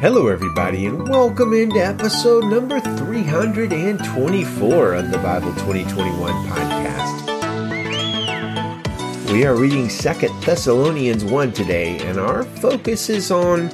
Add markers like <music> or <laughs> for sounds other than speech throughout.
Hello, everybody, and welcome into episode number 324 of the Bible 2021 podcast. We are reading Second Thessalonians 1 today, and our focus is on,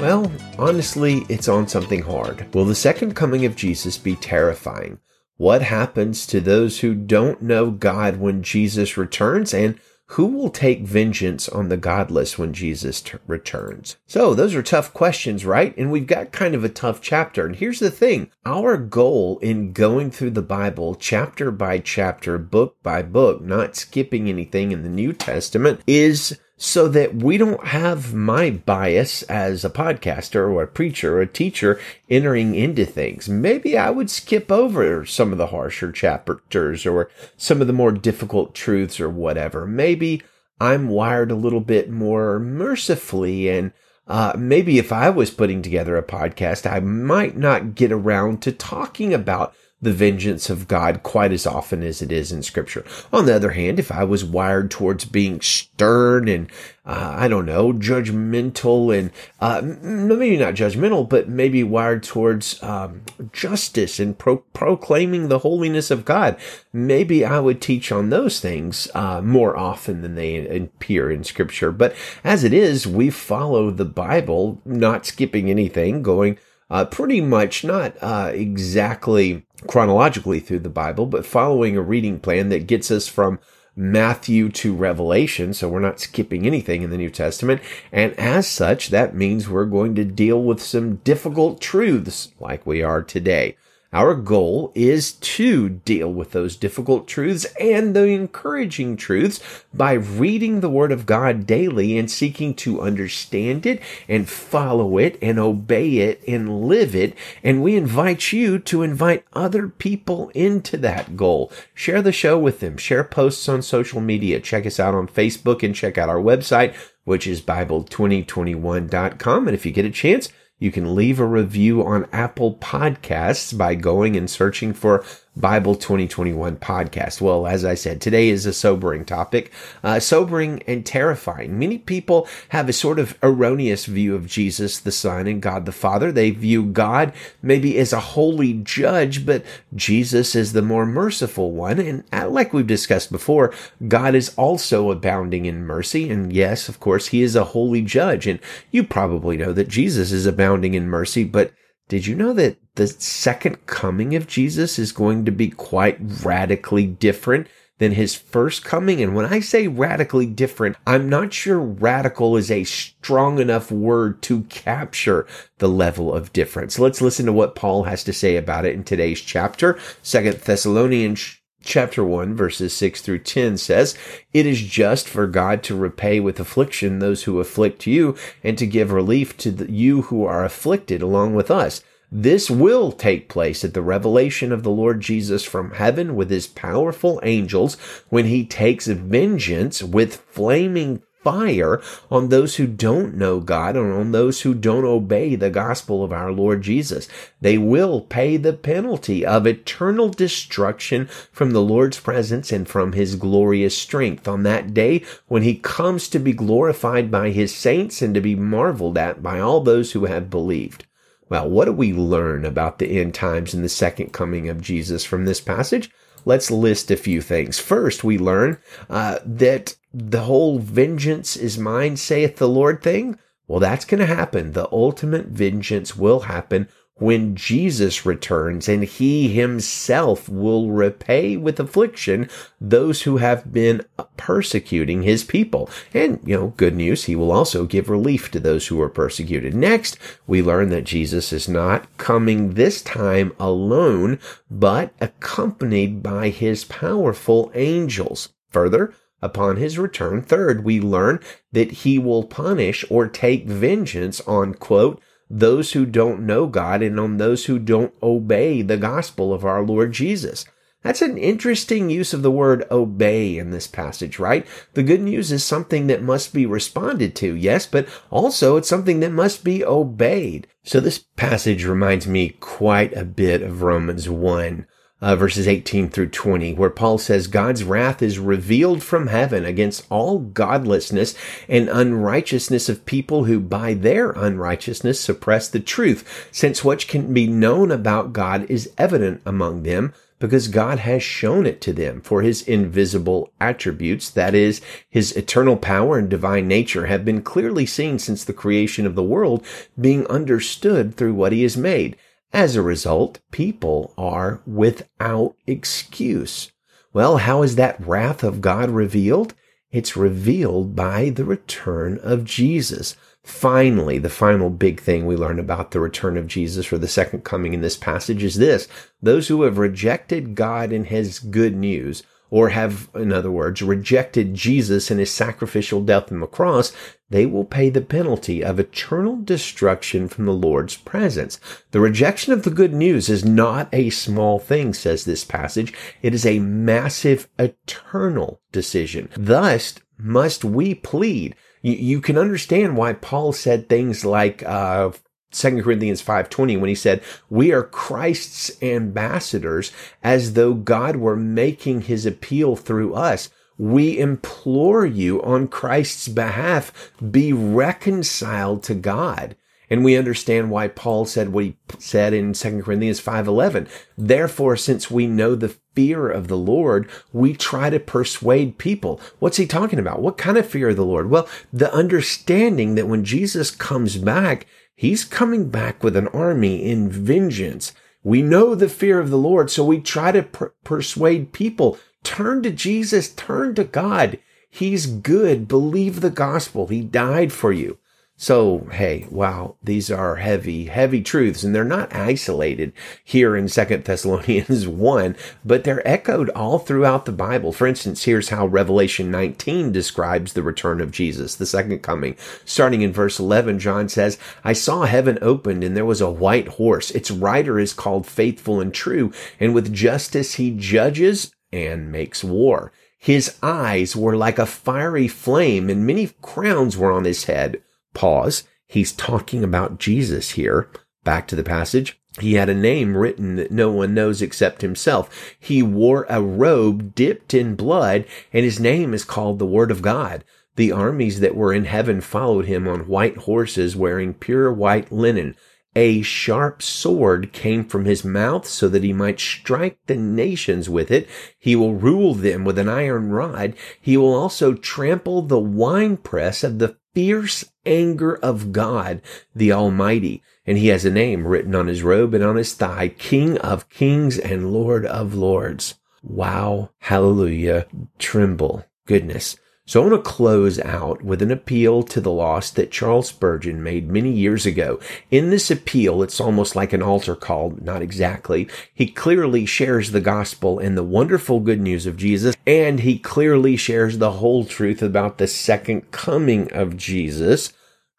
well, honestly, it's on something hard. Will the second coming of Jesus be terrifying? What happens to those who don't know God when Jesus returns? And who will take vengeance on the godless when Jesus t- returns? So those are tough questions, right? And we've got kind of a tough chapter. And here's the thing. Our goal in going through the Bible chapter by chapter, book by book, not skipping anything in the New Testament is so that we don't have my bias as a podcaster or a preacher or a teacher entering into things. Maybe I would skip over some of the harsher chapters or some of the more difficult truths or whatever. Maybe I'm wired a little bit more mercifully and uh, maybe if I was putting together a podcast, I might not get around to talking about the vengeance of God quite as often as it is in scripture. On the other hand, if I was wired towards being stern and, uh, I don't know, judgmental and, uh, maybe not judgmental, but maybe wired towards, um, justice and pro- proclaiming the holiness of God, maybe I would teach on those things, uh, more often than they appear in scripture. But as it is, we follow the Bible, not skipping anything, going, uh, pretty much not, uh, exactly chronologically through the Bible, but following a reading plan that gets us from Matthew to Revelation. So we're not skipping anything in the New Testament. And as such, that means we're going to deal with some difficult truths like we are today. Our goal is to deal with those difficult truths and the encouraging truths by reading the Word of God daily and seeking to understand it and follow it and obey it and live it. And we invite you to invite other people into that goal. Share the show with them. Share posts on social media. Check us out on Facebook and check out our website, which is Bible2021.com. And if you get a chance, you can leave a review on Apple Podcasts by going and searching for Bible 2021 podcast. Well, as I said, today is a sobering topic, uh, sobering and terrifying. Many people have a sort of erroneous view of Jesus, the Son, and God the Father. They view God maybe as a holy judge, but Jesus is the more merciful one. And uh, like we've discussed before, God is also abounding in mercy. And yes, of course, he is a holy judge. And you probably know that Jesus is abounding in mercy, but did you know that the second coming of Jesus is going to be quite radically different than his first coming? And when I say radically different, I'm not sure radical is a strong enough word to capture the level of difference. Let's listen to what Paul has to say about it in today's chapter, Second Thessalonians chapter 1 verses 6 through 10 says, It is just for God to repay with affliction those who afflict you and to give relief to the, you who are afflicted along with us. This will take place at the revelation of the Lord Jesus from heaven with his powerful angels when he takes vengeance with flaming fire on those who don't know God and on those who don't obey the gospel of our Lord Jesus. They will pay the penalty of eternal destruction from the Lord's presence and from his glorious strength on that day when he comes to be glorified by his saints and to be marveled at by all those who have believed. Well, what do we learn about the end times and the second coming of Jesus from this passage? Let's list a few things. First, we learn uh, that the whole vengeance is mine, saith the Lord thing. Well, that's going to happen. The ultimate vengeance will happen when Jesus returns and he himself will repay with affliction those who have been persecuting his people. And, you know, good news, he will also give relief to those who are persecuted. Next, we learn that Jesus is not coming this time alone, but accompanied by his powerful angels. Further, upon his return. Third, we learn that he will punish or take vengeance on, quote, those who don't know God and on those who don't obey the gospel of our Lord Jesus. That's an interesting use of the word obey in this passage, right? The good news is something that must be responded to, yes, but also it's something that must be obeyed. So this passage reminds me quite a bit of Romans 1 uh, verses 18 through 20, where Paul says God's wrath is revealed from heaven against all godlessness and unrighteousness of people who by their unrighteousness suppress the truth, since what can be known about God is evident among them because God has shown it to them for his invisible attributes, that is, his eternal power and divine nature have been clearly seen since the creation of the world, being understood through what he has made. As a result, people are without excuse. Well, how is that wrath of God revealed? It's revealed by the return of Jesus. Finally, the final big thing we learn about the return of Jesus or the second coming in this passage is this. Those who have rejected God and his good news or have, in other words, rejected Jesus and his sacrificial death on the cross, they will pay the penalty of eternal destruction from the Lord's presence. The rejection of the good news is not a small thing, says this passage. It is a massive eternal decision. Thus must we plead. You, can understand why Paul said things like, uh, 2 Corinthians 5:20 when he said, "We are Christ's ambassadors as though God were making his appeal through us. We implore you on Christ's behalf, be reconciled to God." And we understand why Paul said what he said in 2 Corinthians 5:11. Therefore, since we know the fear of the Lord, we try to persuade people. What's he talking about? What kind of fear of the Lord? Well, the understanding that when Jesus comes back, He's coming back with an army in vengeance. We know the fear of the Lord, so we try to per- persuade people. Turn to Jesus, turn to God. He's good. Believe the gospel. He died for you. So, hey, wow, these are heavy, heavy truths, and they're not isolated here in Second Thessalonians <laughs> 1, but they're echoed all throughout the Bible. For instance, here's how Revelation 19 describes the return of Jesus, the second coming. Starting in verse 11, John says, I saw heaven opened, and there was a white horse. Its rider is called faithful and true, and with justice he judges and makes war. His eyes were like a fiery flame, and many crowns were on his head. Pause. He's talking about Jesus here. Back to the passage. He had a name written that no one knows except himself. He wore a robe dipped in blood, and his name is called the Word of God. The armies that were in heaven followed him on white horses wearing pure white linen. A sharp sword came from his mouth so that he might strike the nations with it. He will rule them with an iron rod. He will also trample the winepress of the fierce anger of God, the Almighty. And he has a name written on his robe and on his thigh, King of Kings and Lord of Lords. Wow. Hallelujah. Tremble. Goodness. So I want to close out with an appeal to the loss that Charles Spurgeon made many years ago. In this appeal, it's almost like an altar call, not exactly. He clearly shares the gospel and the wonderful good news of Jesus, and he clearly shares the whole truth about the second coming of Jesus.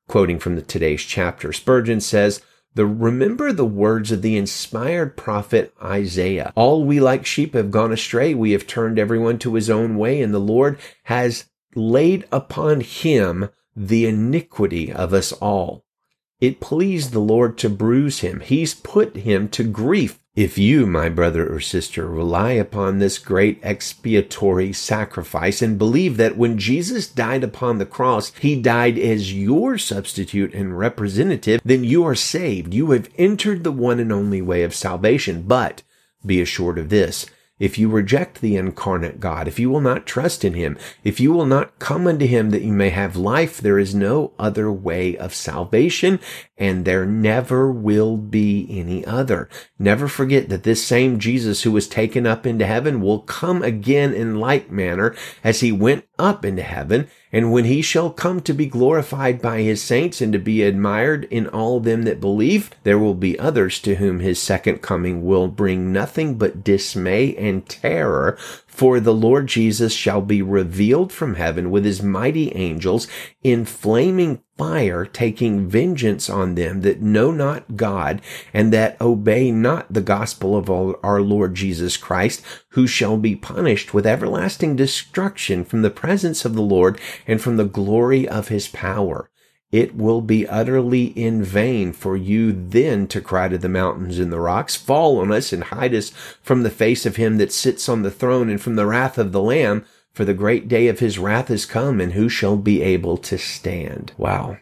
Quoting from the today's chapter, Spurgeon says, the remember the words of the inspired prophet Isaiah. All we like sheep have gone astray. We have turned everyone to his own way and the Lord has laid upon him the iniquity of us all. It pleased the Lord to bruise him. He's put him to grief. If you, my brother or sister, rely upon this great expiatory sacrifice and believe that when Jesus died upon the cross, he died as your substitute and representative, then you are saved. You have entered the one and only way of salvation. But be assured of this if you reject the incarnate God, if you will not trust in him, if you will not come unto him that you may have life, there is no other way of salvation, and there never will be any other. Never forget that this same Jesus who was taken up into heaven will come again in like manner as he went up into heaven, and when he shall come to be glorified by his saints and to be admired in all them that believe, there will be others to whom his second coming will bring nothing but dismay and terror, for the Lord Jesus shall be revealed from heaven with his mighty angels in flaming fire, taking vengeance on them that know not God and that obey not the gospel of our Lord Jesus Christ, who shall be punished with everlasting destruction from the presence of the Lord and from the glory of his power. It will be utterly in vain for you then to cry to the mountains and the rocks, fall on us and hide us from the face of him that sits on the throne and from the wrath of the Lamb, for the great day of his wrath is come, and who shall be able to stand? Wow.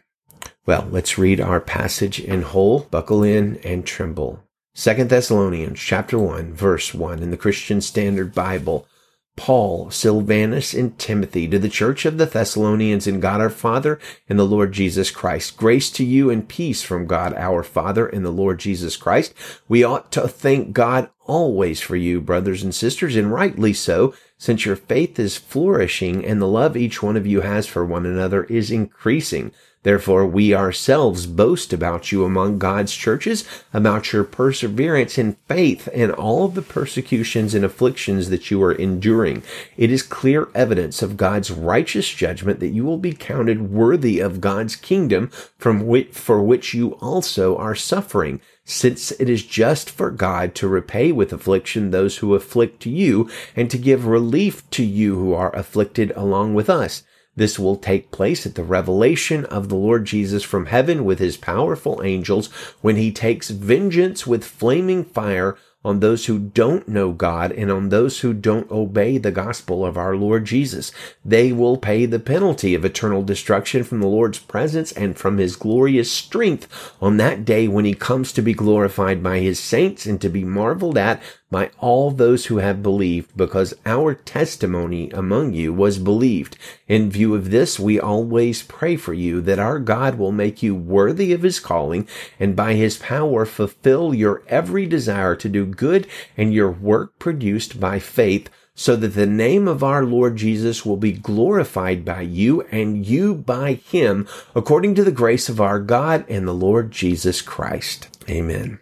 Well, let's read our passage in whole. Buckle in and tremble. Second Thessalonians chapter 1 verse 1 in the Christian Standard Bible. Paul, Silvanus, and Timothy to the church of the Thessalonians in God our Father and the Lord Jesus Christ. Grace to you and peace from God our Father and the Lord Jesus Christ. We ought to thank God always for you, brothers and sisters, and rightly so, since your faith is flourishing and the love each one of you has for one another is increasing. Therefore, we ourselves boast about you among God's churches, about your perseverance in faith and all the persecutions and afflictions that you are enduring. It is clear evidence of God's righteous judgment that you will be counted worthy of God's kingdom from which, for which you also are suffering since it is just for God to repay with affliction those who afflict you and to give relief to you who are afflicted along with us. This will take place at the revelation of the Lord Jesus from heaven with his powerful angels when he takes vengeance with flaming fire on those who don't know God and on those who don't obey the gospel of our Lord Jesus. They will pay the penalty of eternal destruction from the Lord's presence and from his glorious strength on that day when he comes to be glorified by his saints and to be marveled at by all those who have believed, because our testimony among you was believed. In view of this, we always pray for you that our God will make you worthy of his calling and by his power fulfill your every desire to do good and your work produced by faith so that the name of our Lord Jesus will be glorified by you and you by him according to the grace of our God and the Lord Jesus Christ. Amen.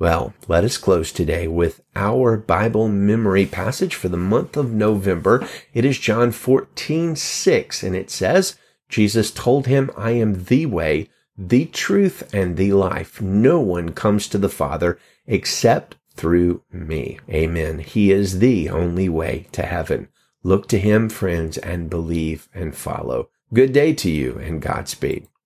Well, let us close today with our Bible memory passage for the month of November. It is John 14, 6, and it says, Jesus told him, I am the way, the truth, and the life. No one comes to the Father except through me. Amen. He is the only way to heaven. Look to him, friends, and believe and follow. Good day to you and Godspeed.